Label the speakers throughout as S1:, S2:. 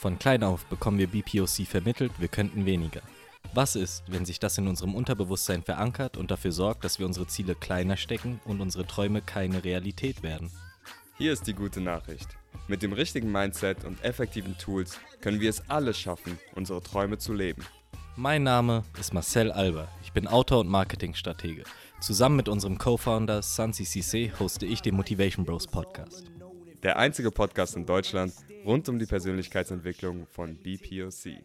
S1: Von klein auf bekommen wir BPOC vermittelt, wir könnten weniger. Was ist, wenn sich das in unserem Unterbewusstsein verankert und dafür sorgt, dass wir unsere Ziele kleiner stecken und unsere Träume keine Realität werden?
S2: Hier ist die gute Nachricht. Mit dem richtigen Mindset und effektiven Tools können wir es alle schaffen, unsere Träume zu leben.
S1: Mein Name ist Marcel Alber. Ich bin Autor und Marketingstratege. Zusammen mit unserem Co-Founder Sansi Cisse hoste ich den Motivation Bros Podcast.
S2: Der einzige Podcast in Deutschland rund um die Persönlichkeitsentwicklung von BPOC.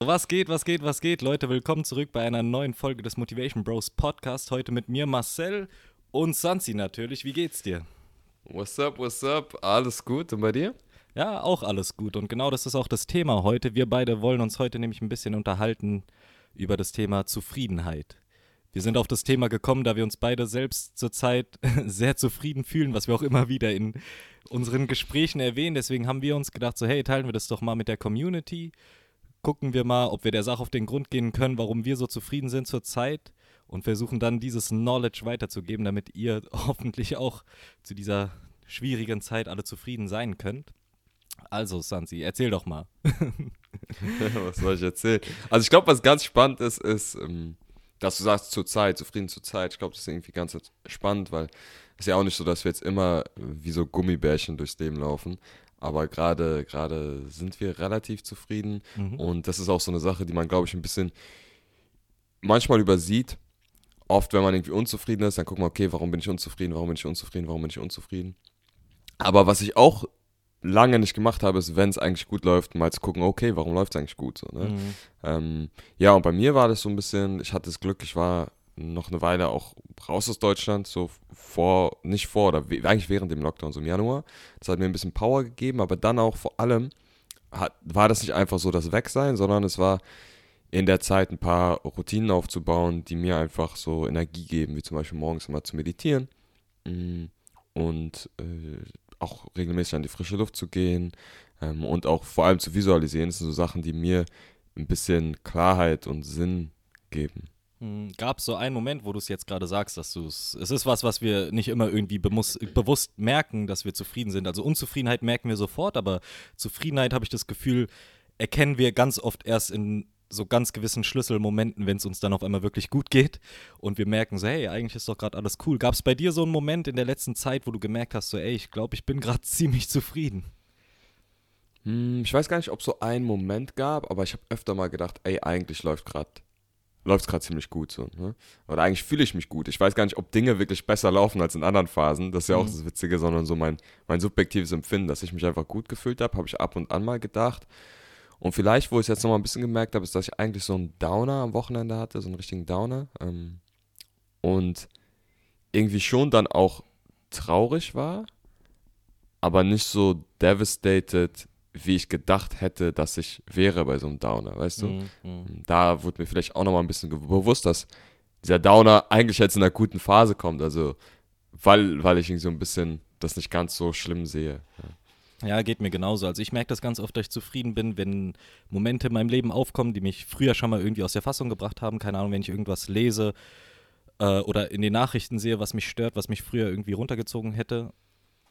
S1: Was geht, was geht, was geht? Leute, willkommen zurück bei einer neuen Folge des Motivation Bros Podcast. Heute mit mir Marcel und Sansi natürlich. Wie geht's dir?
S2: What's up, what's up? Alles gut und bei dir?
S1: Ja, auch alles gut. Und genau das ist auch das Thema heute. Wir beide wollen uns heute nämlich ein bisschen unterhalten über das Thema Zufriedenheit. Wir sind auf das Thema gekommen, da wir uns beide selbst zurzeit sehr zufrieden fühlen, was wir auch immer wieder in unseren Gesprächen erwähnen. Deswegen haben wir uns gedacht, so hey, teilen wir das doch mal mit der Community. Gucken wir mal, ob wir der Sache auf den Grund gehen können, warum wir so zufrieden sind zurzeit und versuchen dann dieses Knowledge weiterzugeben, damit ihr hoffentlich auch zu dieser schwierigen Zeit alle zufrieden sein könnt. Also, Sansi, erzähl doch mal.
S2: was soll ich erzählen? Also, ich glaube, was ganz spannend ist, ist, ähm, dass du sagst, zur Zeit, zufrieden zur Zeit. Ich glaube, das ist irgendwie ganz spannend, weil es ist ja auch nicht so, dass wir jetzt immer wie so Gummibärchen durchs Leben laufen. Aber gerade gerade sind wir relativ zufrieden. Mhm. Und das ist auch so eine Sache, die man, glaube ich, ein bisschen manchmal übersieht. Oft, wenn man irgendwie unzufrieden ist, dann guckt man, okay, warum bin ich unzufrieden, warum bin ich unzufrieden, warum bin ich unzufrieden. Aber was ich auch lange nicht gemacht habe, ist, wenn es eigentlich gut läuft, mal zu gucken, okay, warum läuft es eigentlich gut? So, ne? mhm. ähm, ja, und bei mir war das so ein bisschen, ich hatte das Glück, ich war noch eine Weile auch raus aus Deutschland, so vor, nicht vor, oder eigentlich während dem Lockdown, so im Januar. Das hat mir ein bisschen Power gegeben, aber dann auch vor allem hat, war das nicht einfach so das Wegsein, sondern es war in der Zeit ein paar Routinen aufzubauen, die mir einfach so Energie geben, wie zum Beispiel morgens immer zu meditieren mm, und äh, auch regelmäßig an die frische Luft zu gehen ähm, und auch vor allem zu visualisieren. Das sind so Sachen, die mir ein bisschen Klarheit und Sinn geben.
S1: Hm, Gab es so einen Moment, wo du es jetzt gerade sagst, dass du es. Es ist was, was wir nicht immer irgendwie bewusst merken, dass wir zufrieden sind. Also Unzufriedenheit merken wir sofort, aber Zufriedenheit habe ich das Gefühl, erkennen wir ganz oft erst in so ganz gewissen Schlüsselmomenten, wenn es uns dann auf einmal wirklich gut geht und wir merken so, hey, eigentlich ist doch gerade alles cool. Gab es bei dir so einen Moment in der letzten Zeit, wo du gemerkt hast, so, ey, ich glaube, ich bin gerade ziemlich zufrieden?
S2: Hm, ich weiß gar nicht, ob es so einen Moment gab, aber ich habe öfter mal gedacht, ey, eigentlich läuft gerade läuft gerade ziemlich gut so. Ne? Oder eigentlich fühle ich mich gut. Ich weiß gar nicht, ob Dinge wirklich besser laufen als in anderen Phasen. Das ist ja auch mhm. das Witzige, sondern so mein, mein subjektives Empfinden, dass ich mich einfach gut gefühlt habe, habe ich ab und an mal gedacht. Und vielleicht, wo ich es jetzt nochmal ein bisschen gemerkt habe, ist, dass ich eigentlich so einen Downer am Wochenende hatte, so einen richtigen Downer. Ähm, und irgendwie schon dann auch traurig war, aber nicht so devastated, wie ich gedacht hätte, dass ich wäre bei so einem Downer, weißt du? Mhm. mhm. Da wurde mir vielleicht auch nochmal ein bisschen bewusst, dass dieser Downer eigentlich jetzt in einer guten Phase kommt, also weil, weil ich irgendwie so ein bisschen das nicht ganz so schlimm sehe. Ja.
S1: Ja, geht mir genauso. Also ich merke das ganz oft, dass ich zufrieden bin, wenn Momente in meinem Leben aufkommen, die mich früher schon mal irgendwie aus der Fassung gebracht haben. Keine Ahnung, wenn ich irgendwas lese äh, oder in den Nachrichten sehe, was mich stört, was mich früher irgendwie runtergezogen hätte.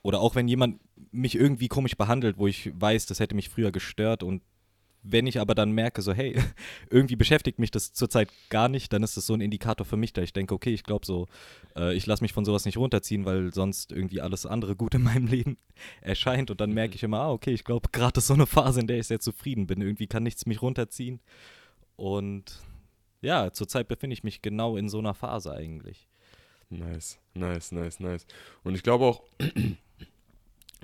S1: Oder auch wenn jemand mich irgendwie komisch behandelt, wo ich weiß, das hätte mich früher gestört und wenn ich aber dann merke, so, hey, irgendwie beschäftigt mich das zurzeit gar nicht, dann ist das so ein Indikator für mich, da ich denke, okay, ich glaube so, äh, ich lasse mich von sowas nicht runterziehen, weil sonst irgendwie alles andere gut in meinem Leben erscheint. Und dann merke mhm. ich immer, ah, okay, ich glaube, gerade ist so eine Phase, in der ich sehr zufrieden bin. Irgendwie kann nichts mich runterziehen. Und ja, zurzeit befinde ich mich genau in so einer Phase eigentlich.
S2: Nice, nice, nice, nice. Und ich glaube auch,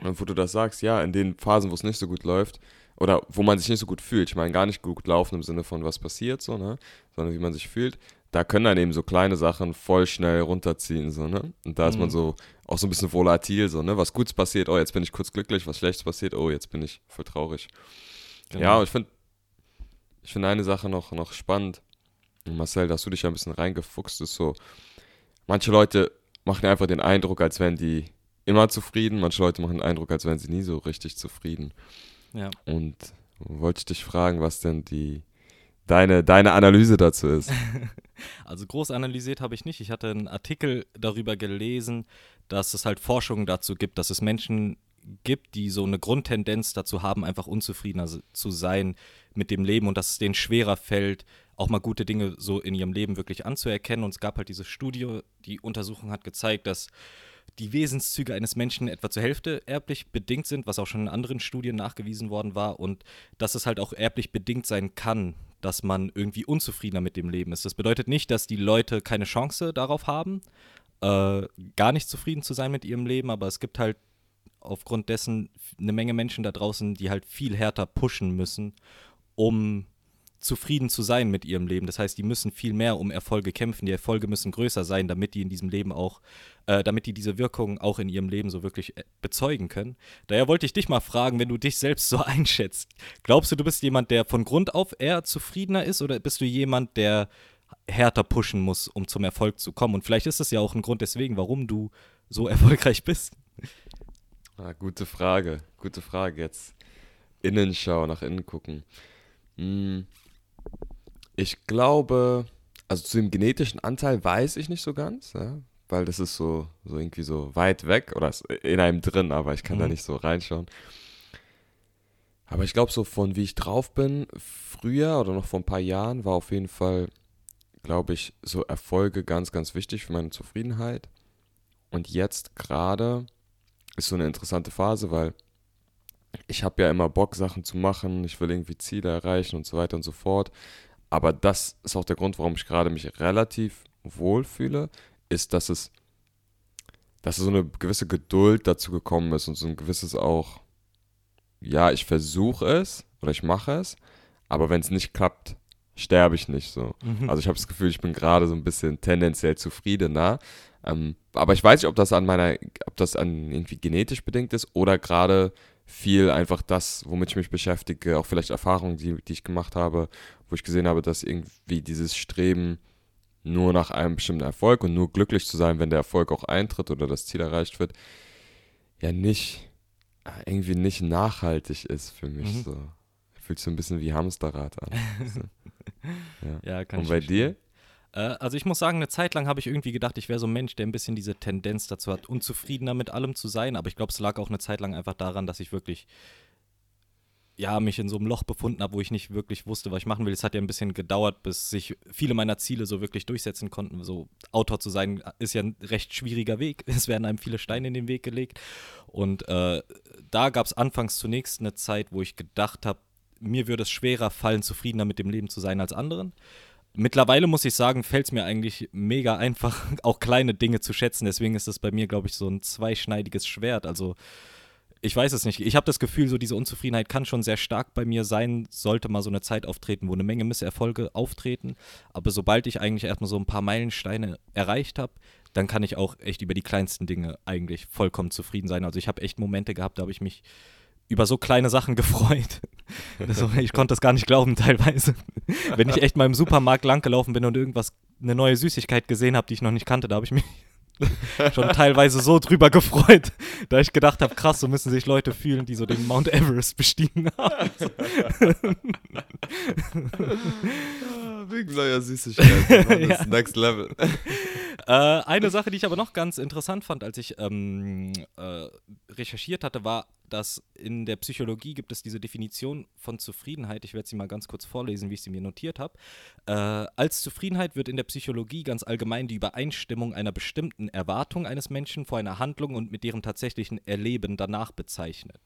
S2: wo du das sagst, ja, in den Phasen, wo es nicht so gut läuft, oder wo man sich nicht so gut fühlt. Ich meine, gar nicht gut laufen im Sinne von was passiert, so, ne? Sondern wie man sich fühlt. Da können dann eben so kleine Sachen voll schnell runterziehen, so, ne? Und da ist man mhm. so auch so ein bisschen volatil, so, ne? Was Gutes passiert, oh, jetzt bin ich kurz glücklich, was Schlechtes passiert, oh, jetzt bin ich voll traurig. Genau. Ja, und ich finde ich finde eine Sache noch, noch spannend. Marcel, dass du dich ja ein bisschen reingefuchst, ist so, manche Leute machen einfach den Eindruck, als wären die immer zufrieden, manche Leute machen den Eindruck, als wären sie nie so richtig zufrieden. Ja. Und wollte ich dich fragen, was denn die deine, deine Analyse dazu ist.
S1: Also groß analysiert habe ich nicht. Ich hatte einen Artikel darüber gelesen, dass es halt Forschungen dazu gibt, dass es Menschen gibt, die so eine Grundtendenz dazu haben, einfach unzufriedener zu sein mit dem Leben und dass es denen schwerer fällt, auch mal gute Dinge so in ihrem Leben wirklich anzuerkennen. Und es gab halt diese Studie, die Untersuchung hat gezeigt, dass die Wesenszüge eines Menschen etwa zur Hälfte erblich bedingt sind, was auch schon in anderen Studien nachgewiesen worden war, und dass es halt auch erblich bedingt sein kann, dass man irgendwie unzufriedener mit dem Leben ist. Das bedeutet nicht, dass die Leute keine Chance darauf haben, äh, gar nicht zufrieden zu sein mit ihrem Leben, aber es gibt halt aufgrund dessen eine Menge Menschen da draußen, die halt viel härter pushen müssen, um zufrieden zu sein mit ihrem Leben. Das heißt, die müssen viel mehr um Erfolge kämpfen. Die Erfolge müssen größer sein, damit die in diesem Leben auch, äh, damit die diese Wirkung auch in ihrem Leben so wirklich äh, bezeugen können. Daher wollte ich dich mal fragen, wenn du dich selbst so einschätzt, glaubst du, du bist jemand, der von Grund auf eher zufriedener ist oder bist du jemand, der härter pushen muss, um zum Erfolg zu kommen? Und vielleicht ist das ja auch ein Grund deswegen, warum du so erfolgreich bist.
S2: Ah, gute Frage, gute Frage jetzt. Innenschau, nach innen gucken. Hm. Ich glaube, also zu dem genetischen Anteil weiß ich nicht so ganz, ja, weil das ist so, so irgendwie so weit weg oder in einem drin, aber ich kann mhm. da nicht so reinschauen. Aber ich glaube, so von wie ich drauf bin, früher oder noch vor ein paar Jahren, war auf jeden Fall, glaube ich, so Erfolge ganz, ganz wichtig für meine Zufriedenheit. Und jetzt gerade ist so eine interessante Phase, weil ich habe ja immer Bock, Sachen zu machen, ich will irgendwie Ziele erreichen und so weiter und so fort. Aber das ist auch der Grund, warum ich gerade mich relativ wohl fühle, ist, dass es, dass so eine gewisse Geduld dazu gekommen ist und so ein gewisses auch, ja, ich versuche es oder ich mache es, aber wenn es nicht klappt, sterbe ich nicht so. Mhm. Also ich habe das Gefühl, ich bin gerade so ein bisschen tendenziell zufriedener. Ähm, aber ich weiß nicht, ob das an meiner, ob das an irgendwie genetisch bedingt ist oder gerade viel einfach das, womit ich mich beschäftige, auch vielleicht Erfahrungen, die, die ich gemacht habe, wo ich gesehen habe, dass irgendwie dieses Streben nur nach einem bestimmten Erfolg und nur glücklich zu sein, wenn der Erfolg auch eintritt oder das Ziel erreicht wird, ja nicht, irgendwie nicht nachhaltig ist für mich. Mhm. So. Fühlt sich so ein bisschen wie Hamsterrad an.
S1: ja. ja, kann
S2: Und bei dir?
S1: Äh, also ich muss sagen, eine Zeit lang habe ich irgendwie gedacht, ich wäre so ein Mensch, der ein bisschen diese Tendenz dazu hat, unzufriedener mit allem zu sein. Aber ich glaube, es lag auch eine Zeit lang einfach daran, dass ich wirklich ja, mich in so einem Loch befunden habe, wo ich nicht wirklich wusste, was ich machen will. Es hat ja ein bisschen gedauert, bis sich viele meiner Ziele so wirklich durchsetzen konnten. So Autor zu sein ist ja ein recht schwieriger Weg. Es werden einem viele Steine in den Weg gelegt. Und äh, da gab es anfangs zunächst eine Zeit, wo ich gedacht habe, mir würde es schwerer fallen, zufriedener mit dem Leben zu sein als anderen. Mittlerweile muss ich sagen, fällt es mir eigentlich mega einfach, auch kleine Dinge zu schätzen. Deswegen ist es bei mir, glaube ich, so ein zweischneidiges Schwert. Also ich weiß es nicht. Ich habe das Gefühl, so diese Unzufriedenheit kann schon sehr stark bei mir sein, sollte mal so eine Zeit auftreten, wo eine Menge Misserfolge auftreten. Aber sobald ich eigentlich erstmal so ein paar Meilensteine erreicht habe, dann kann ich auch echt über die kleinsten Dinge eigentlich vollkommen zufrieden sein. Also ich habe echt Momente gehabt, da habe ich mich über so kleine Sachen gefreut. Also ich konnte das gar nicht glauben teilweise. Wenn ich echt mal im Supermarkt langgelaufen bin und irgendwas, eine neue Süßigkeit gesehen habe, die ich noch nicht kannte, da habe ich mich schon teilweise so drüber gefreut, da ich gedacht habe, krass, so müssen sich Leute fühlen, die so den Mount Everest bestiegen haben.
S2: Wegen neuer Süßigkeit. Das ja. Next Level.
S1: äh, eine Sache, die ich aber noch ganz interessant fand, als ich ähm, äh, recherchiert hatte, war, dass in der Psychologie gibt es diese Definition von Zufriedenheit. Ich werde sie mal ganz kurz vorlesen, wie ich sie mir notiert habe. Äh, als Zufriedenheit wird in der Psychologie ganz allgemein die Übereinstimmung einer bestimmten Erwartung eines Menschen vor einer Handlung und mit deren tatsächlichen Erleben danach bezeichnet.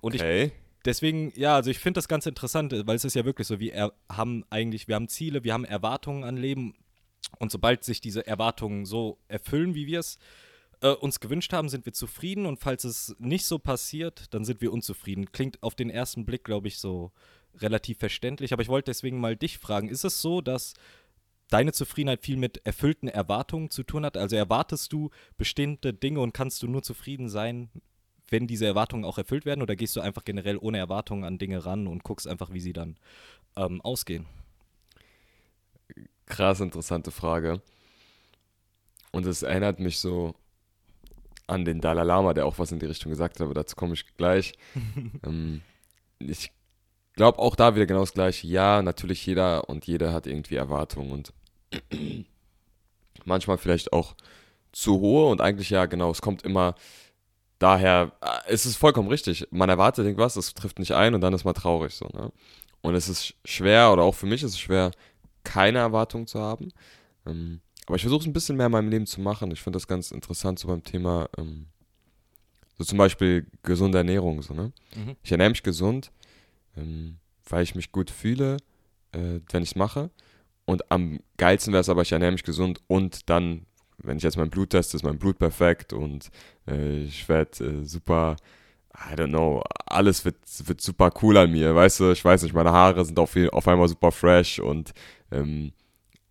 S1: Und okay. ich deswegen, ja, also ich finde das ganz interessant, weil es ist ja wirklich so, wir haben eigentlich, wir haben Ziele, wir haben Erwartungen an Leben und sobald sich diese Erwartungen so erfüllen, wie wir es äh, uns gewünscht haben, sind wir zufrieden und falls es nicht so passiert, dann sind wir unzufrieden. Klingt auf den ersten Blick, glaube ich, so relativ verständlich, aber ich wollte deswegen mal dich fragen, ist es so, dass deine Zufriedenheit viel mit erfüllten Erwartungen zu tun hat? Also erwartest du bestimmte Dinge und kannst du nur zufrieden sein, wenn diese Erwartungen auch erfüllt werden oder gehst du einfach generell ohne Erwartungen an Dinge ran und guckst einfach, wie sie dann ähm, ausgehen?
S2: Krass interessante Frage. Und es erinnert mich so an den Dalai Lama, der auch was in die Richtung gesagt hat, aber dazu komme ich gleich. ähm, ich glaube auch da wieder genau das Gleiche. Ja, natürlich jeder und jeder hat irgendwie Erwartungen und manchmal vielleicht auch zu hohe und eigentlich ja, genau, es kommt immer daher äh, ist es vollkommen richtig. Man erwartet irgendwas, es trifft nicht ein und dann ist man traurig so. Ne? Und es ist schwer, oder auch für mich ist es schwer, keine Erwartungen zu haben. Ähm, aber ich versuche es ein bisschen mehr in meinem Leben zu machen. Ich finde das ganz interessant so beim Thema, ähm, so zum Beispiel gesunde Ernährung. So, ne? Mhm. Ich ernähre mich gesund, ähm, weil ich mich gut fühle, äh, wenn ich es mache. Und am geilsten wäre es aber, ich ernähre mich gesund und dann, wenn ich jetzt mein Blut teste, ist mein Blut perfekt und äh, ich werde äh, super, I don't know, alles wird, wird super cool an mir, weißt du? Ich weiß nicht, meine Haare sind auf, auf einmal super fresh und ähm,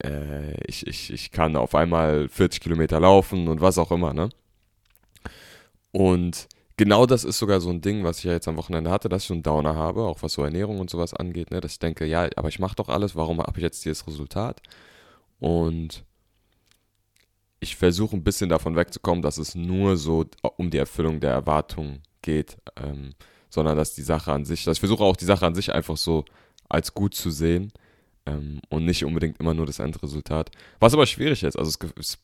S2: äh, ich, ich, ich kann auf einmal 40 Kilometer laufen und was auch immer, ne? Und genau das ist sogar so ein Ding, was ich ja jetzt am Wochenende hatte, dass ich so einen Downer habe, auch was so Ernährung und sowas angeht, ne? dass ich denke, ja, aber ich mache doch alles, warum habe ich jetzt dieses Resultat? Und ich versuche ein bisschen davon wegzukommen, dass es nur so um die Erfüllung der Erwartungen geht, ähm, sondern dass die Sache an sich, dass ich versuche auch die Sache an sich einfach so als gut zu sehen ähm, und nicht unbedingt immer nur das Endresultat. Was aber schwierig ist, also es, es,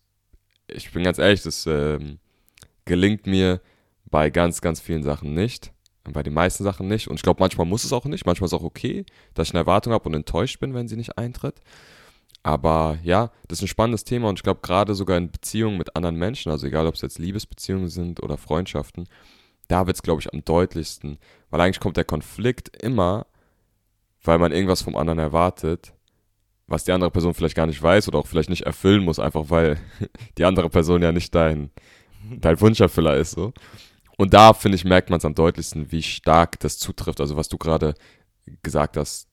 S2: ich bin ganz ehrlich, das ähm, gelingt mir bei ganz, ganz vielen Sachen nicht. Bei den meisten Sachen nicht. Und ich glaube, manchmal muss es auch nicht. Manchmal ist es auch okay, dass ich eine Erwartung habe und enttäuscht bin, wenn sie nicht eintritt. Aber ja, das ist ein spannendes Thema und ich glaube, gerade sogar in Beziehungen mit anderen Menschen, also egal ob es jetzt Liebesbeziehungen sind oder Freundschaften, da wird es, glaube ich, am deutlichsten. Weil eigentlich kommt der Konflikt immer, weil man irgendwas vom anderen erwartet, was die andere Person vielleicht gar nicht weiß oder auch vielleicht nicht erfüllen muss, einfach weil die andere Person ja nicht dein, dein Wunscherfüller ist. So. Und da, finde ich, merkt man es am deutlichsten, wie stark das zutrifft. Also was du gerade gesagt hast,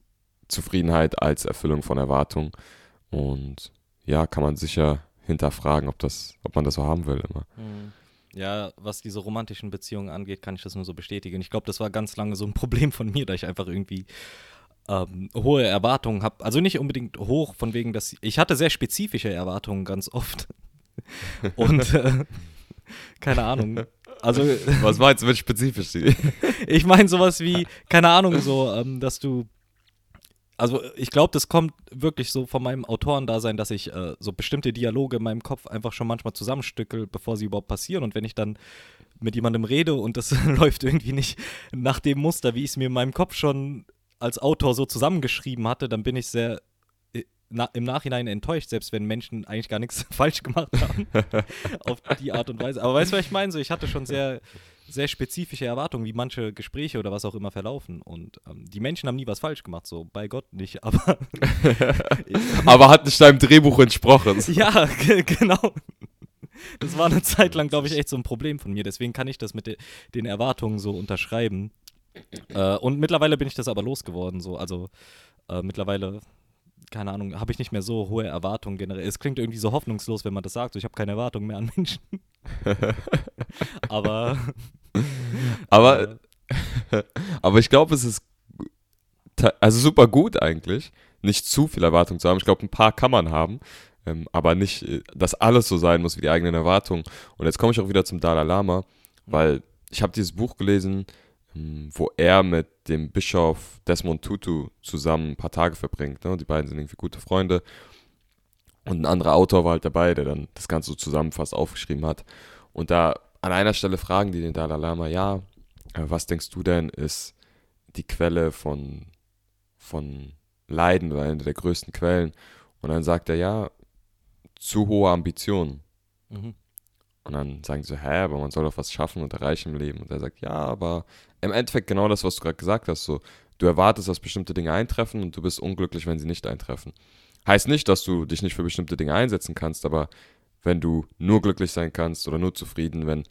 S2: Zufriedenheit als Erfüllung von Erwartungen. Und ja, kann man sicher hinterfragen, ob, das, ob man das so haben will immer.
S1: Mhm. Ja, was diese romantischen Beziehungen angeht, kann ich das nur so bestätigen. Ich glaube, das war ganz lange so ein Problem von mir, da ich einfach irgendwie ähm, hohe Erwartungen habe. Also nicht unbedingt hoch, von wegen, dass ich hatte sehr spezifische Erwartungen ganz oft. Und äh, keine Ahnung. Also,
S2: Was meinst du mit spezifisch?
S1: ich meine sowas wie, keine Ahnung, so, ähm, dass du also ich glaube, das kommt wirklich so von meinem Autorendasein, dass ich äh, so bestimmte Dialoge in meinem Kopf einfach schon manchmal zusammenstückel, bevor sie überhaupt passieren. Und wenn ich dann mit jemandem rede und das läuft irgendwie nicht nach dem Muster, wie ich es mir in meinem Kopf schon als Autor so zusammengeschrieben hatte, dann bin ich sehr äh, na, im Nachhinein enttäuscht, selbst wenn Menschen eigentlich gar nichts falsch gemacht haben. auf die Art und Weise. Aber weißt du, was ich meine? So, ich hatte schon sehr sehr spezifische Erwartungen, wie manche Gespräche oder was auch immer verlaufen. Und ähm, die Menschen haben nie was falsch gemacht, so bei Gott nicht, aber.
S2: aber hat nicht deinem Drehbuch entsprochen.
S1: ja, genau. Das war eine Zeit lang, glaube ich, echt so ein Problem von mir. Deswegen kann ich das mit de den Erwartungen so unterschreiben. Äh, und mittlerweile bin ich das aber losgeworden. So. Also äh, mittlerweile keine Ahnung, habe ich nicht mehr so hohe Erwartungen generell. Es klingt irgendwie so hoffnungslos, wenn man das sagt. So, ich habe keine Erwartungen mehr an Menschen. aber.
S2: Aber, äh, aber ich glaube, es ist also super gut eigentlich, nicht zu viel Erwartung zu haben. Ich glaube, ein paar kann man haben, ähm, aber nicht, äh, dass alles so sein muss wie die eigenen Erwartungen. Und jetzt komme ich auch wieder zum Dalai Lama, weil ich habe dieses Buch gelesen, ähm, wo er mit dem Bischof Desmond Tutu zusammen ein paar Tage verbringt. Ne? Die beiden sind irgendwie gute Freunde. Und ein anderer Autor war halt dabei, der dann das Ganze so zusammenfasst aufgeschrieben hat. Und da an einer Stelle fragen die den Dalai Lama, ja, äh, was denkst du denn ist die Quelle von, von Leiden oder eine der größten Quellen? Und dann sagt er, ja, zu hohe Ambitionen. Mhm. Und dann sagen sie so, hä, aber man soll doch was schaffen und erreichen im Leben. Und er sagt, ja, aber im Endeffekt genau das, was du gerade gesagt hast. So, du erwartest, dass bestimmte Dinge eintreffen und du bist unglücklich, wenn sie nicht eintreffen. Heißt nicht, dass du dich nicht für bestimmte Dinge einsetzen kannst, aber wenn du nur glücklich sein kannst oder nur zufrieden, wenn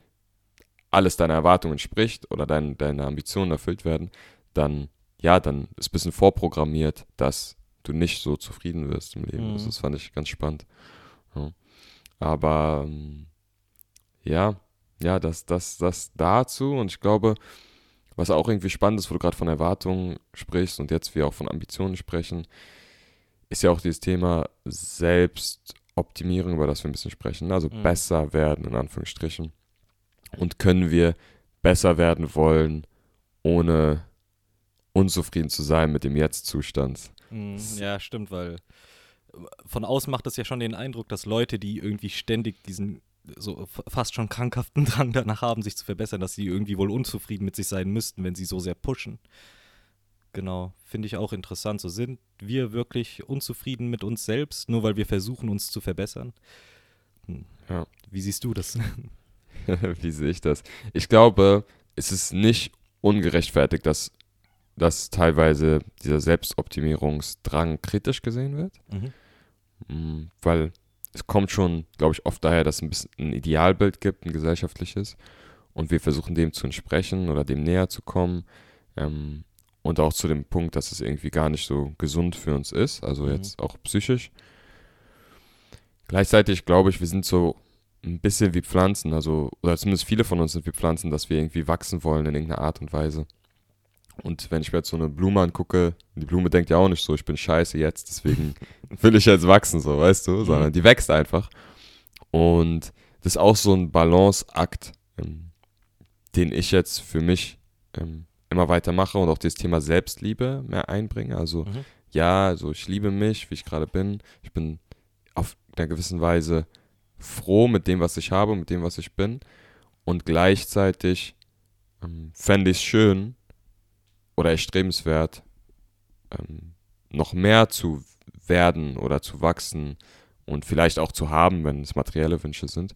S2: alles deiner Erwartungen entspricht oder dein, deine Ambitionen erfüllt werden, dann ja, dann ist ein bisschen vorprogrammiert, dass du nicht so zufrieden wirst im Leben. Mhm. Das fand ich ganz spannend. Ja. Aber ähm, ja, ja, das, das, das dazu und ich glaube, was auch irgendwie spannend ist, wo du gerade von Erwartungen sprichst und jetzt wir auch von Ambitionen sprechen, ist ja auch dieses Thema Selbstoptimierung, über das wir ein bisschen sprechen. Also mhm. besser werden, in Anführungsstrichen. Und können wir besser werden wollen, ohne unzufrieden zu sein mit dem Jetzt-Zustand.
S1: Mhm, ja, stimmt, weil von außen macht das ja schon den Eindruck, dass Leute, die irgendwie ständig diesen so fast schon krankhaften Drang danach haben, sich zu verbessern, dass sie irgendwie wohl unzufrieden mit sich sein müssten, wenn sie so sehr pushen. Genau, finde ich auch interessant. So sind wir wirklich unzufrieden mit uns selbst, nur weil wir versuchen, uns zu verbessern? Hm. Ja. Wie siehst du das?
S2: Wie sehe ich das? Ich glaube, es ist nicht ungerechtfertigt, dass, dass teilweise dieser Selbstoptimierungsdrang kritisch gesehen wird. Mhm. Hm, weil es kommt schon, glaube ich, oft daher, dass es ein bisschen ein Idealbild gibt, ein gesellschaftliches. Und wir versuchen dem zu entsprechen oder dem näher zu kommen. Ähm, und auch zu dem Punkt, dass es irgendwie gar nicht so gesund für uns ist, also mhm. jetzt auch psychisch. Gleichzeitig glaube ich, wir sind so ein bisschen wie Pflanzen, also, oder zumindest viele von uns sind wie Pflanzen, dass wir irgendwie wachsen wollen in irgendeiner Art und Weise. Und wenn ich mir jetzt so eine Blume angucke, die Blume denkt ja auch nicht so, ich bin scheiße jetzt, deswegen will ich jetzt wachsen, so, weißt du, mhm. sondern die wächst einfach. Und das ist auch so ein Balanceakt, ähm, den ich jetzt für mich ähm, immer weiter mache und auch das Thema Selbstliebe mehr einbringe. Also, mhm. ja, also ich liebe mich, wie ich gerade bin. Ich bin auf einer gewissen Weise froh mit dem, was ich habe, mit dem, was ich bin. Und gleichzeitig ähm, fände ich es schön, oder erstrebenswert, ähm, noch mehr zu werden oder zu wachsen und vielleicht auch zu haben, wenn es materielle Wünsche sind.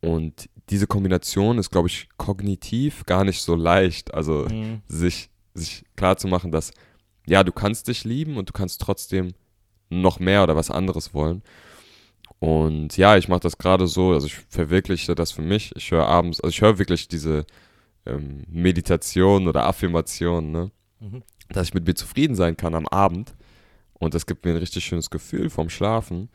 S2: Und diese Kombination ist, glaube ich, kognitiv gar nicht so leicht. Also mhm. sich, sich klar zu machen, dass ja, du kannst dich lieben und du kannst trotzdem noch mehr oder was anderes wollen. Und ja, ich mache das gerade so, also ich verwirkliche das für mich. Ich höre abends, also ich höre wirklich diese ähm, Meditation oder Affirmation, ne? Mhm. dass ich mit mir zufrieden sein kann am Abend. Und das gibt mir ein richtig schönes Gefühl vom Schlafen,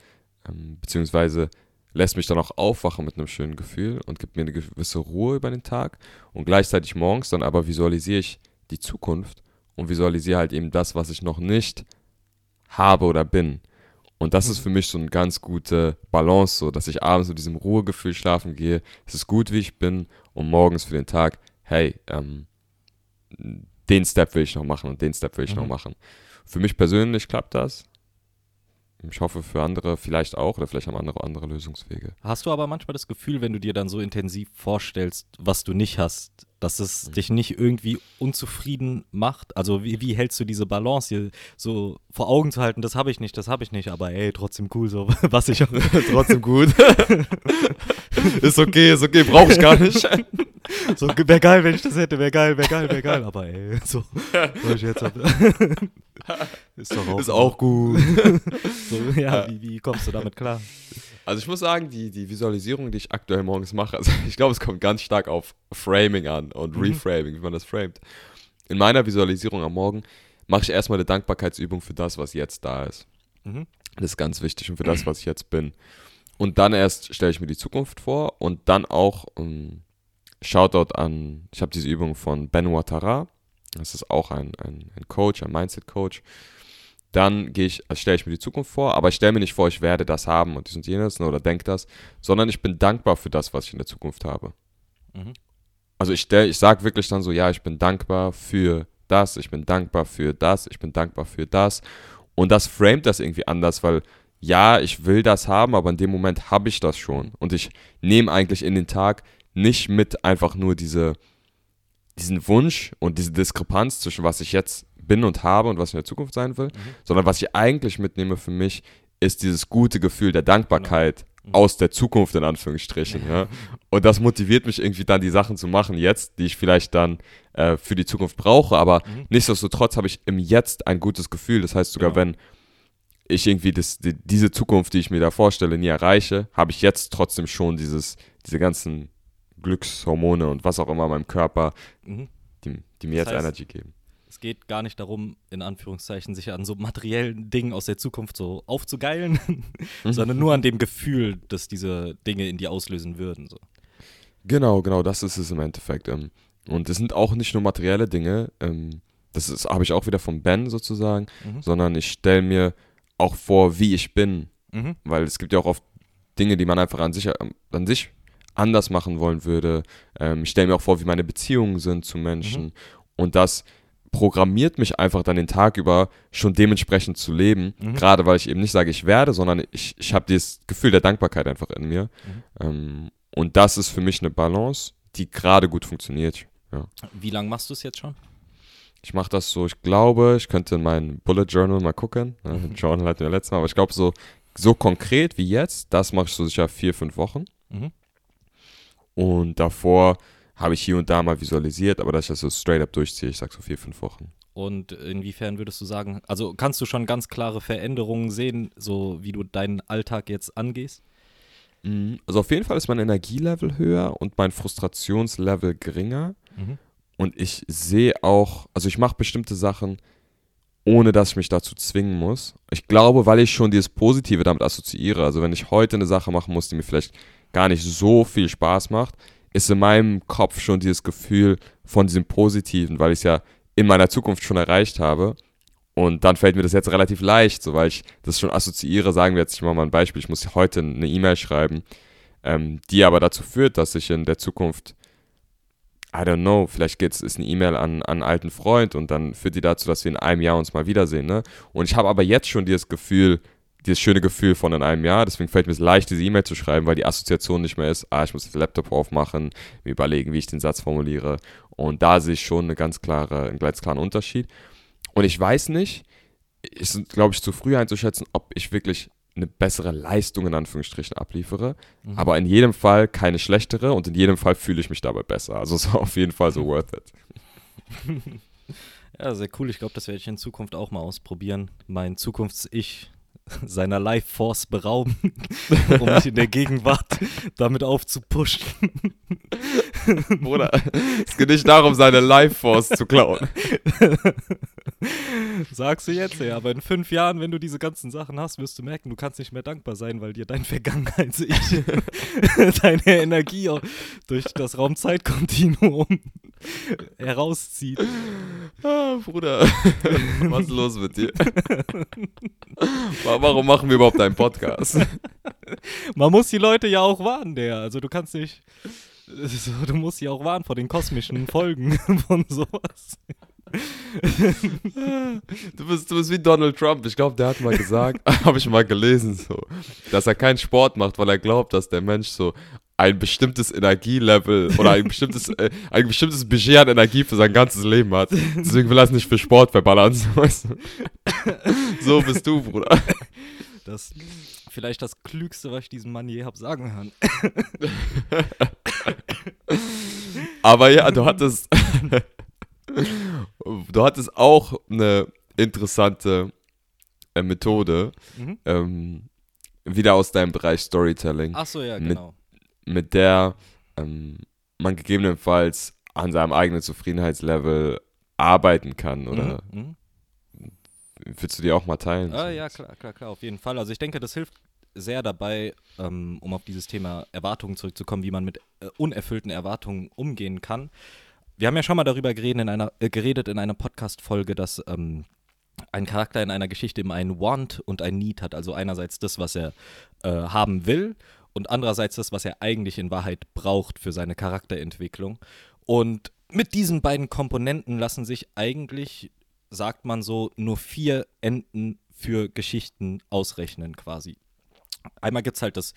S2: ähm, beziehungsweise lässt mich dann auch aufwachen mit einem schönen Gefühl und gibt mir eine gewisse Ruhe über den Tag. Und gleichzeitig morgens dann aber visualisiere ich die Zukunft und visualisiere halt eben das, was ich noch nicht habe oder bin. Und das ist mhm. für mich so eine ganz gute Balance, so dass ich abends mit diesem Ruhegefühl schlafen gehe. Es ist gut, wie ich bin und morgens für den Tag hey, ähm, den Step will ich noch machen und den Step will ich mhm. noch machen. Für mich persönlich klappt das. Ich hoffe für andere vielleicht auch oder vielleicht haben andere andere Lösungswege.
S1: Hast du aber manchmal das Gefühl, wenn du dir dann so intensiv vorstellst, was du nicht hast, dass es mhm. dich nicht irgendwie unzufrieden macht? Also wie, wie hältst du diese Balance hier so vor Augen zu halten, das habe ich nicht, das habe ich nicht, aber ey, trotzdem cool so, was ich habe.
S2: trotzdem gut. ist okay, ist okay, brauche ich gar nicht.
S1: so, wäre geil, wenn ich das hätte, wäre geil, wäre geil, wäre geil, aber ey, so, ich jetzt habe.
S2: ist doch auch, ist auch gut.
S1: so, ja, wie, wie kommst du damit klar?
S2: Also ich muss sagen, die, die Visualisierung, die ich aktuell morgens mache, also ich glaube, es kommt ganz stark auf Framing an und mhm. Reframing, wie man das framet. In meiner Visualisierung am Morgen mache ich erstmal eine Dankbarkeitsübung für das, was jetzt da ist. Mhm. Das ist ganz wichtig und für das, was ich jetzt bin. Und dann erst stelle ich mir die Zukunft vor und dann auch um, ähm, Shoutout an, ich habe diese Übung von Ben Ouattara, das ist auch ein, ein, ein Coach, ein Mindset-Coach, dann gehe ich, also stelle ich mir die Zukunft vor, aber ich stelle mir nicht vor, ich werde das haben und dies und jenes ne, oder denke das, sondern ich bin dankbar für das, was ich in der Zukunft habe. Mhm. Also ich, ich sage wirklich dann so, ja, ich bin dankbar für das, ich bin dankbar für das, ich bin dankbar für das. Und das framet das irgendwie anders, weil ja, ich will das haben, aber in dem Moment habe ich das schon. Und ich nehme eigentlich in den Tag nicht mit einfach nur diese, diesen Wunsch und diese Diskrepanz zwischen was ich jetzt bin und habe und was ich in der Zukunft sein will, mhm. sondern was ich eigentlich mitnehme für mich, ist dieses gute Gefühl der Dankbarkeit genau. mhm. aus der Zukunft, in Anführungsstrichen. Ja. Und das motiviert mich irgendwie dann, die Sachen zu machen jetzt, die ich vielleicht dann äh, für die Zukunft brauche, aber mhm. nichtsdestotrotz habe ich im Jetzt ein gutes Gefühl. Das heißt, sogar genau. wenn ich irgendwie das, die, diese Zukunft, die ich mir da vorstelle, nie erreiche, habe ich jetzt trotzdem schon dieses, diese ganzen Glückshormone und was auch immer in meinem Körper, mhm. die, die, mir das jetzt heißt, Energy geben
S1: es geht gar nicht darum, in Anführungszeichen, sich an so materiellen Dingen aus der Zukunft so aufzugeilen, sondern nur an dem Gefühl, dass diese Dinge in die auslösen würden. So.
S2: Genau, genau, das ist es im Endeffekt. Ähm. Und es sind auch nicht nur materielle Dinge, ähm, das habe ich auch wieder von Ben sozusagen, mhm. sondern ich stelle mir auch vor, wie ich bin. Mhm. Weil es gibt ja auch oft Dinge, die man einfach an sich, an sich anders machen wollen würde. Ähm, ich stelle mir auch vor, wie meine Beziehungen sind zu Menschen. Mhm. Und das programmiert mich einfach dann den Tag über schon dementsprechend zu leben.
S1: Mhm.
S2: Gerade weil ich eben nicht sage, ich werde, sondern ich, ich habe dieses Gefühl der Dankbarkeit einfach in mir.
S1: Mhm.
S2: Ähm, und das ist für mich eine Balance, die gerade gut funktioniert. Ja.
S1: Wie lange machst du es jetzt schon?
S2: Ich mache das so, ich glaube, ich könnte in mein Bullet Journal mal gucken. Ja,
S1: Mhm.
S2: Journal hatten wir letztes Mal, aber ich glaube, so, so konkret wie jetzt, das mache ich so sicher vier, fünf Wochen.
S1: Mhm.
S2: Und davor habe ich hier und da mal visualisiert, aber dass ich das so straight up durchziehe, ich sag so vier, fünf Wochen.
S1: Und inwiefern würdest du sagen, also kannst du schon ganz klare Veränderungen sehen, so wie du deinen Alltag jetzt angehst?
S2: Mhm. Also auf jeden Fall ist mein Energielevel höher und mein Frustrationslevel geringer.
S1: Mhm.
S2: Und ich sehe auch, also ich mache bestimmte Sachen, ohne dass ich mich dazu zwingen muss. Ich glaube, weil ich schon dieses Positive damit assoziiere. Also wenn ich heute eine Sache machen muss, die mir vielleicht gar nicht so viel Spaß macht, ist in meinem Kopf schon dieses Gefühl von diesem Positiven, weil ich es ja in meiner Zukunft schon erreicht habe. Und dann fällt mir das jetzt relativ leicht, so weil ich das schon assoziiere. Sagen wir jetzt, ich mache mal ein Beispiel, ich muss heute eine E-Mail schreiben, ähm, die aber dazu führt, dass ich in der Zukunft I don't know, vielleicht geht's, ist eine E-Mail an, an einen alten Freund und dann führt die dazu, dass wir in einem Jahr uns mal wiedersehen. Ne? Und ich habe aber jetzt schon dieses Gefühl, dieses schöne Gefühl von in einem Jahr, deswegen fällt mir es leicht, diese E-Mail zu schreiben, weil die Assoziation nicht mehr ist, ah, ich muss den Laptop aufmachen, mir überlegen, wie ich den Satz formuliere. Und da sehe ich schon eine ganz klare, einen ganz klaren Unterschied. Und ich weiß nicht, ist, glaube ich, zu früh einzuschätzen, ob ich wirklich eine bessere Leistung in Anführungsstrichen abliefere,
S1: Mhm.
S2: aber in jedem Fall keine schlechtere und in jedem Fall fühle ich mich dabei besser. Also es war auf jeden Fall so worth it.
S1: Ja, sehr cool. Ich glaube, das werde ich in Zukunft auch mal ausprobieren. Mein Zukunfts-Ich seiner Life Force berauben, um mich in der Gegenwart damit aufzupushen.
S2: Bruder, es geht nicht darum, seine Life Force zu klauen.
S1: Sagst du jetzt, ja, aber in fünf Jahren, wenn du diese ganzen Sachen hast, wirst du merken, du kannst nicht mehr dankbar sein, weil dir dein Vergangenheits-Ich deine Energie durch das Raum-Zeit-Kontinuum herauszieht.
S2: Ah, Bruder, was ist los mit dir? Wa- Warum machen wir überhaupt einen Podcast?
S1: Man muss die Leute ja auch warnen, der. Also du kannst nicht. Du musst sie auch warnen vor den kosmischen Folgen von sowas.
S2: Du bist, du bist wie Donald Trump. Ich glaube, der hat mal gesagt, habe ich mal gelesen, so, dass er keinen Sport macht, weil er glaubt, dass der Mensch so ein bestimmtes Energielevel oder ein bestimmtes, äh, ein bestimmtes Budget an Energie für sein ganzes Leben hat. Deswegen will er es nicht für Sport verballern. So bist du, Bruder.
S1: Das vielleicht das Klügste, was ich diesem Mann je habe sagen hören.
S2: Aber ja, du hattest, du hattest auch eine interessante äh, Methode,
S1: Mhm.
S2: ähm, wieder aus deinem Bereich Storytelling,
S1: Achso, ja,
S2: Mit-
S1: genau.
S2: mit der ähm, man gegebenenfalls an seinem eigenen Zufriedenheitslevel arbeiten kann. Oder
S1: Mhm.
S2: Willst du die auch mal teilen?
S1: Ah, ja, klar, klar, klar, auf jeden Fall. Also ich denke, das hilft sehr dabei, ähm, um auf dieses Thema Erwartungen zurückzukommen, wie man mit äh, unerfüllten Erwartungen umgehen kann. Wir haben ja schon mal darüber geredet in einer, äh, geredet in einer Podcast-Folge, dass ähm, ein Charakter in einer Geschichte immer ein Want und ein Need hat. Also einerseits das, was er äh, haben will und andererseits das, was er eigentlich in Wahrheit braucht für seine Charakterentwicklung. Und mit diesen beiden Komponenten lassen sich eigentlich, sagt man so, nur vier Enden für Geschichten ausrechnen quasi. Einmal gibt es halt das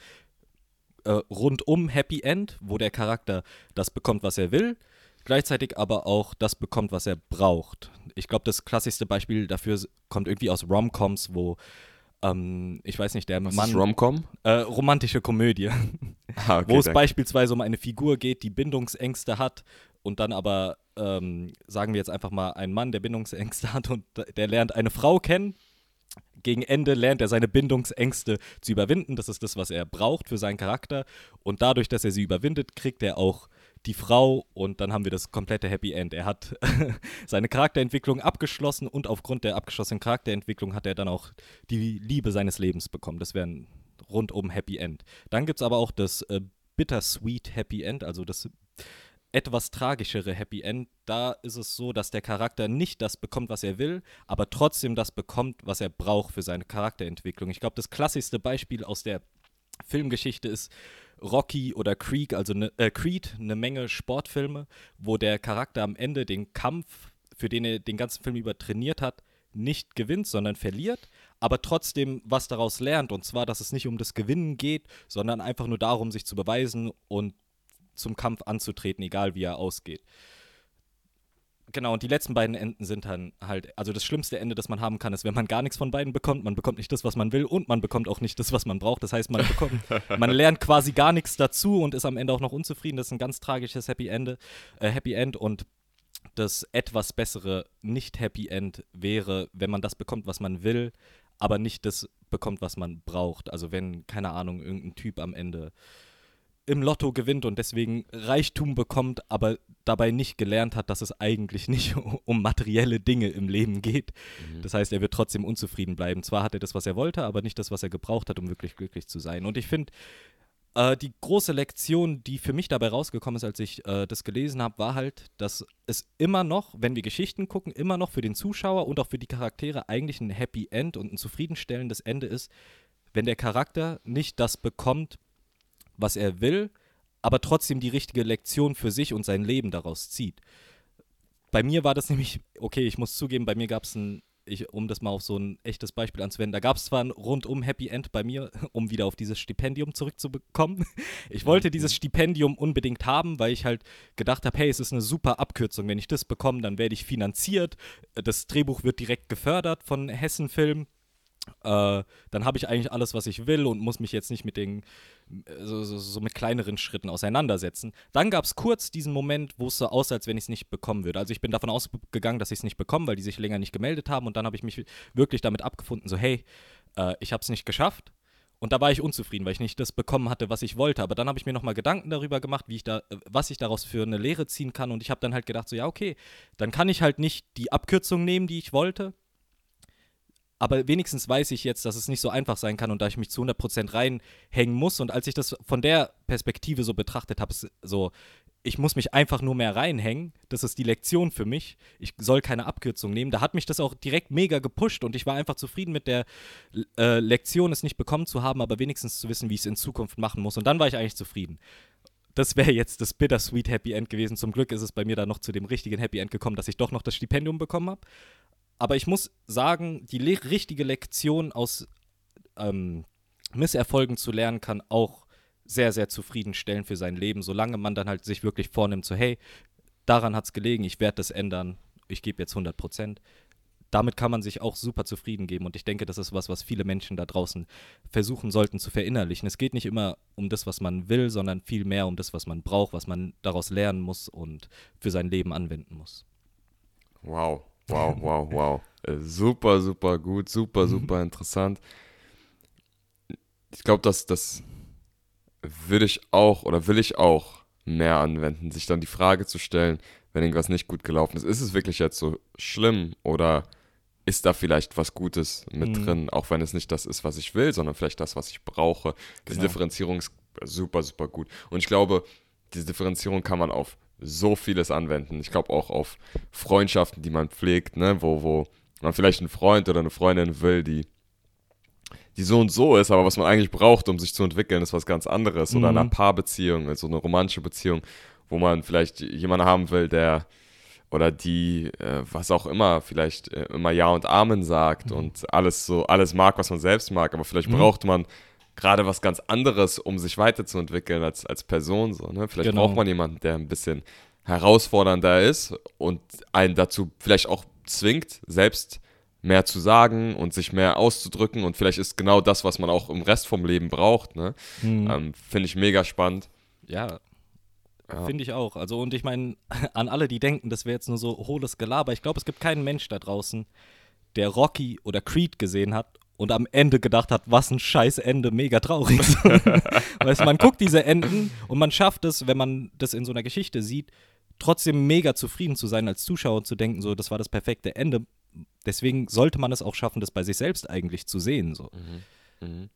S1: äh, rundum Happy End, wo der Charakter das bekommt, was er will, gleichzeitig aber auch das bekommt, was er braucht. Ich glaube, das klassischste Beispiel dafür kommt irgendwie aus Romcoms, wo ähm, ich weiß nicht, der
S2: Was
S1: Mann
S2: ist Romcom?
S1: äh, romantische Komödie,
S2: Ah, okay,
S1: wo es
S2: danke.
S1: beispielsweise um eine Figur geht, die Bindungsängste hat und dann aber, ähm, sagen wir jetzt einfach mal, ein Mann, der Bindungsängste hat und der lernt eine Frau kennen. Gegen Ende lernt er seine Bindungsängste zu überwinden. Das ist das, was er braucht für seinen Charakter. Und dadurch, dass er sie überwindet, kriegt er auch die Frau und dann haben wir das komplette Happy End. Er hat seine Charakterentwicklung abgeschlossen und aufgrund der abgeschlossenen Charakterentwicklung hat er dann auch die Liebe seines Lebens bekommen. Das wäre ein rundum Happy End. Dann gibt es aber auch das äh, Bittersweet Happy End, also das etwas tragischere Happy End. Da ist es so, dass der Charakter nicht das bekommt, was er will, aber trotzdem das bekommt, was er braucht für seine Charakterentwicklung. Ich glaube, das klassischste Beispiel aus der Filmgeschichte ist Rocky oder Creed, also ne, äh, Creed, eine Menge Sportfilme, wo der Charakter am Ende den Kampf für den er den ganzen Film über trainiert hat, nicht gewinnt, sondern verliert, aber trotzdem was daraus lernt. Und zwar, dass es nicht um das Gewinnen geht, sondern einfach nur darum, sich zu beweisen und zum Kampf anzutreten, egal wie er ausgeht. Genau, und die letzten beiden Enden sind dann halt, also das schlimmste Ende, das man haben kann, ist, wenn man gar nichts von beiden bekommt. Man bekommt nicht das, was man will und man bekommt auch nicht das, was man braucht. Das heißt, man bekommt, man lernt quasi gar nichts dazu und ist am Ende auch noch unzufrieden. Das ist ein ganz tragisches Happy, Ende, äh, Happy End und das etwas bessere Nicht-Happy End wäre, wenn man das bekommt, was man will, aber nicht das bekommt, was man braucht. Also wenn, keine Ahnung, irgendein Typ am Ende im Lotto gewinnt und deswegen Reichtum bekommt, aber dabei nicht gelernt hat, dass es eigentlich nicht um materielle Dinge im Leben geht. Mhm. Das heißt, er wird trotzdem unzufrieden bleiben. Zwar hat er das, was er wollte, aber nicht das, was er gebraucht hat, um wirklich glücklich zu sein. Und ich finde, äh, die große Lektion, die für mich dabei rausgekommen ist, als ich äh, das gelesen habe, war halt, dass es immer noch, wenn wir Geschichten gucken, immer noch für den Zuschauer und auch für die Charaktere eigentlich ein Happy End und ein zufriedenstellendes Ende ist, wenn der Charakter nicht das bekommt, was er will, aber trotzdem die richtige Lektion für sich und sein Leben daraus zieht. Bei mir war das nämlich, okay, ich muss zugeben, bei mir gab es ein, ich, um das mal auf so ein echtes Beispiel anzuwenden, da gab es zwar ein rundum Happy End bei mir, um wieder auf dieses Stipendium zurückzubekommen. Ich wollte dieses Stipendium unbedingt haben, weil ich halt gedacht habe, hey, es ist eine super Abkürzung. Wenn ich das bekomme, dann werde ich finanziert. Das Drehbuch wird direkt gefördert von Hessen Film äh, dann habe ich eigentlich alles, was ich will und muss mich jetzt nicht mit den, so, so, so mit kleineren Schritten auseinandersetzen. Dann gab es kurz diesen Moment, wo es so aussah, als wenn ich es nicht bekommen würde. Also ich bin davon ausgegangen, dass ich es nicht bekomme, weil die sich länger nicht gemeldet haben und dann habe ich mich wirklich damit abgefunden, so hey, äh, ich habe es nicht geschafft. Und da war ich unzufrieden, weil ich nicht das bekommen hatte, was ich wollte. Aber dann habe ich mir nochmal Gedanken darüber gemacht, wie ich da, äh, was ich daraus für eine Lehre ziehen kann. Und ich habe dann halt gedacht, so ja, okay, dann kann ich halt nicht die Abkürzung nehmen, die ich wollte, aber wenigstens weiß ich jetzt, dass es nicht so einfach sein kann und da ich mich zu 100% reinhängen muss. Und als ich das von der Perspektive so betrachtet habe, so, ich muss mich einfach nur mehr reinhängen. Das ist die Lektion für mich. Ich soll keine Abkürzung nehmen. Da hat mich das auch direkt mega gepusht und ich war einfach zufrieden mit der äh, Lektion, es nicht bekommen zu haben, aber wenigstens zu wissen, wie ich es in Zukunft machen muss. Und dann war ich eigentlich zufrieden. Das wäre jetzt das bittersweet Happy End gewesen. Zum Glück ist es bei mir dann noch zu dem richtigen Happy End gekommen, dass ich doch noch das Stipendium bekommen habe. Aber ich muss sagen, die le richtige Lektion aus ähm, Misserfolgen zu lernen, kann auch sehr, sehr zufriedenstellen für sein Leben, solange man dann halt sich wirklich vornimmt, so hey, daran hat es gelegen, ich werde das ändern, ich gebe jetzt 100 Prozent. Damit kann man sich auch super zufrieden geben und ich denke, das ist was, was viele Menschen da draußen versuchen sollten zu verinnerlichen. Es geht nicht immer um das, was man will, sondern vielmehr um das, was man braucht, was man daraus lernen muss und für sein Leben anwenden muss.
S2: Wow, Wow, wow, wow. Äh, super, super gut, super, mhm. super interessant. Ich glaube, dass das würde ich auch oder will ich auch mehr anwenden, sich dann die Frage zu stellen, wenn irgendwas nicht gut gelaufen ist, ist es wirklich jetzt so schlimm oder ist da vielleicht was Gutes mit mhm. drin, auch wenn es nicht das ist, was ich will, sondern vielleicht das, was ich brauche. Diese genau. Differenzierung ist super, super gut. Und ich glaube, diese Differenzierung kann man auf so vieles anwenden. Ich glaube auch auf Freundschaften, die man pflegt, ne? wo, wo man vielleicht einen Freund oder eine Freundin will, die, die so und so ist, aber was man eigentlich braucht, um sich zu entwickeln, ist was ganz anderes. Mhm. Oder eine Paarbeziehung, also eine romantische Beziehung, wo man vielleicht jemanden haben will, der oder die, äh, was auch immer, vielleicht äh, immer Ja und Amen sagt mhm. und alles so, alles mag, was man selbst mag, aber vielleicht mhm. braucht man gerade was ganz anderes, um sich weiterzuentwickeln als, als Person. So, ne? Vielleicht genau. braucht man jemanden, der ein bisschen herausfordernder ist und einen dazu vielleicht auch zwingt, selbst mehr zu sagen und sich mehr auszudrücken. Und vielleicht ist genau das, was man auch im Rest vom Leben braucht. Ne? Mhm. Ähm, Finde ich mega spannend.
S1: Ja, ja. Finde ich auch. Also, und ich meine, an alle, die denken, das wäre jetzt nur so hohles Gelaber, ich glaube, es gibt keinen Mensch da draußen, der Rocky oder Creed gesehen hat und am Ende gedacht hat, was ein scheiß Ende, mega traurig. weißt man guckt diese Enden und man schafft es, wenn man das in so einer Geschichte sieht, trotzdem mega zufrieden zu sein als Zuschauer und zu denken, so, das war das perfekte Ende. Deswegen sollte man es auch schaffen, das bei sich selbst eigentlich zu sehen. So. Mhm.
S2: Mhm.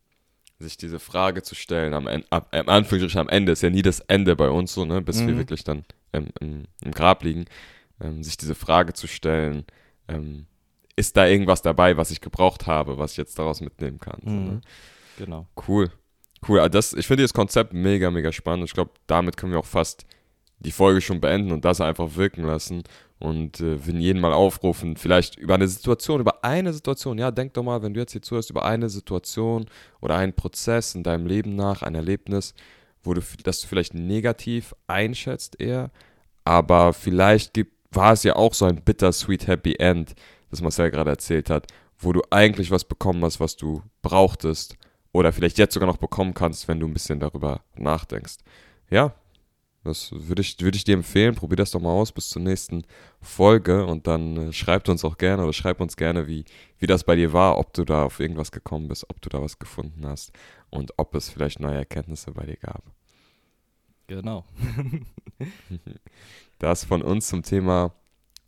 S2: Sich diese Frage zu stellen, am, Ende, ab, am Anführungsstrichen am Ende, ist ja nie das Ende bei uns so, ne, bis mhm. wir wirklich dann im, im, im Grab liegen, ähm, sich diese Frage zu stellen, ähm, ist da irgendwas dabei, was ich gebraucht habe, was ich jetzt daraus mitnehmen kann. Mhm. So, ne?
S1: Genau.
S2: Cool. Cool. Also das, ich finde das Konzept mega, mega spannend. Ich glaube, damit können wir auch fast die Folge schon beenden und das einfach wirken lassen und äh, will jeden mal aufrufen, vielleicht über eine Situation, über eine Situation, ja, denk doch mal, wenn du jetzt hier zuhörst, über eine Situation oder einen Prozess in deinem Leben nach, ein Erlebnis, wo du, das du vielleicht negativ einschätzt eher, aber vielleicht gibt, war es ja auch so ein bittersweet Happy End, das Marcel gerade erzählt hat, wo du eigentlich was bekommen hast, was du brauchtest oder vielleicht jetzt sogar noch bekommen kannst, wenn du ein bisschen darüber nachdenkst. Ja, das würde ich, würd ich dir empfehlen. Probier das doch mal aus bis zur nächsten Folge und dann äh, schreibt uns auch gerne oder schreib uns gerne, wie, wie das bei dir war, ob du da auf irgendwas gekommen bist, ob du da was gefunden hast und ob es vielleicht neue Erkenntnisse bei dir gab.
S1: Genau.
S2: das von uns zum Thema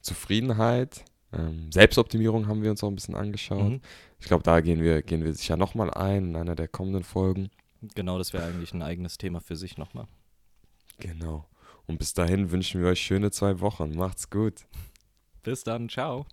S2: Zufriedenheit. Ähm, Selbstoptimierung haben wir uns auch ein bisschen angeschaut. Mhm. Ich glaube, da gehen wir, gehen wir sicher nochmal ein in einer der kommenden Folgen.
S1: Genau, das wäre eigentlich ein eigenes Thema für sich nochmal.
S2: Genau. Und bis dahin wünschen wir euch schöne zwei Wochen. Macht's gut.
S1: Bis dann. Ciao.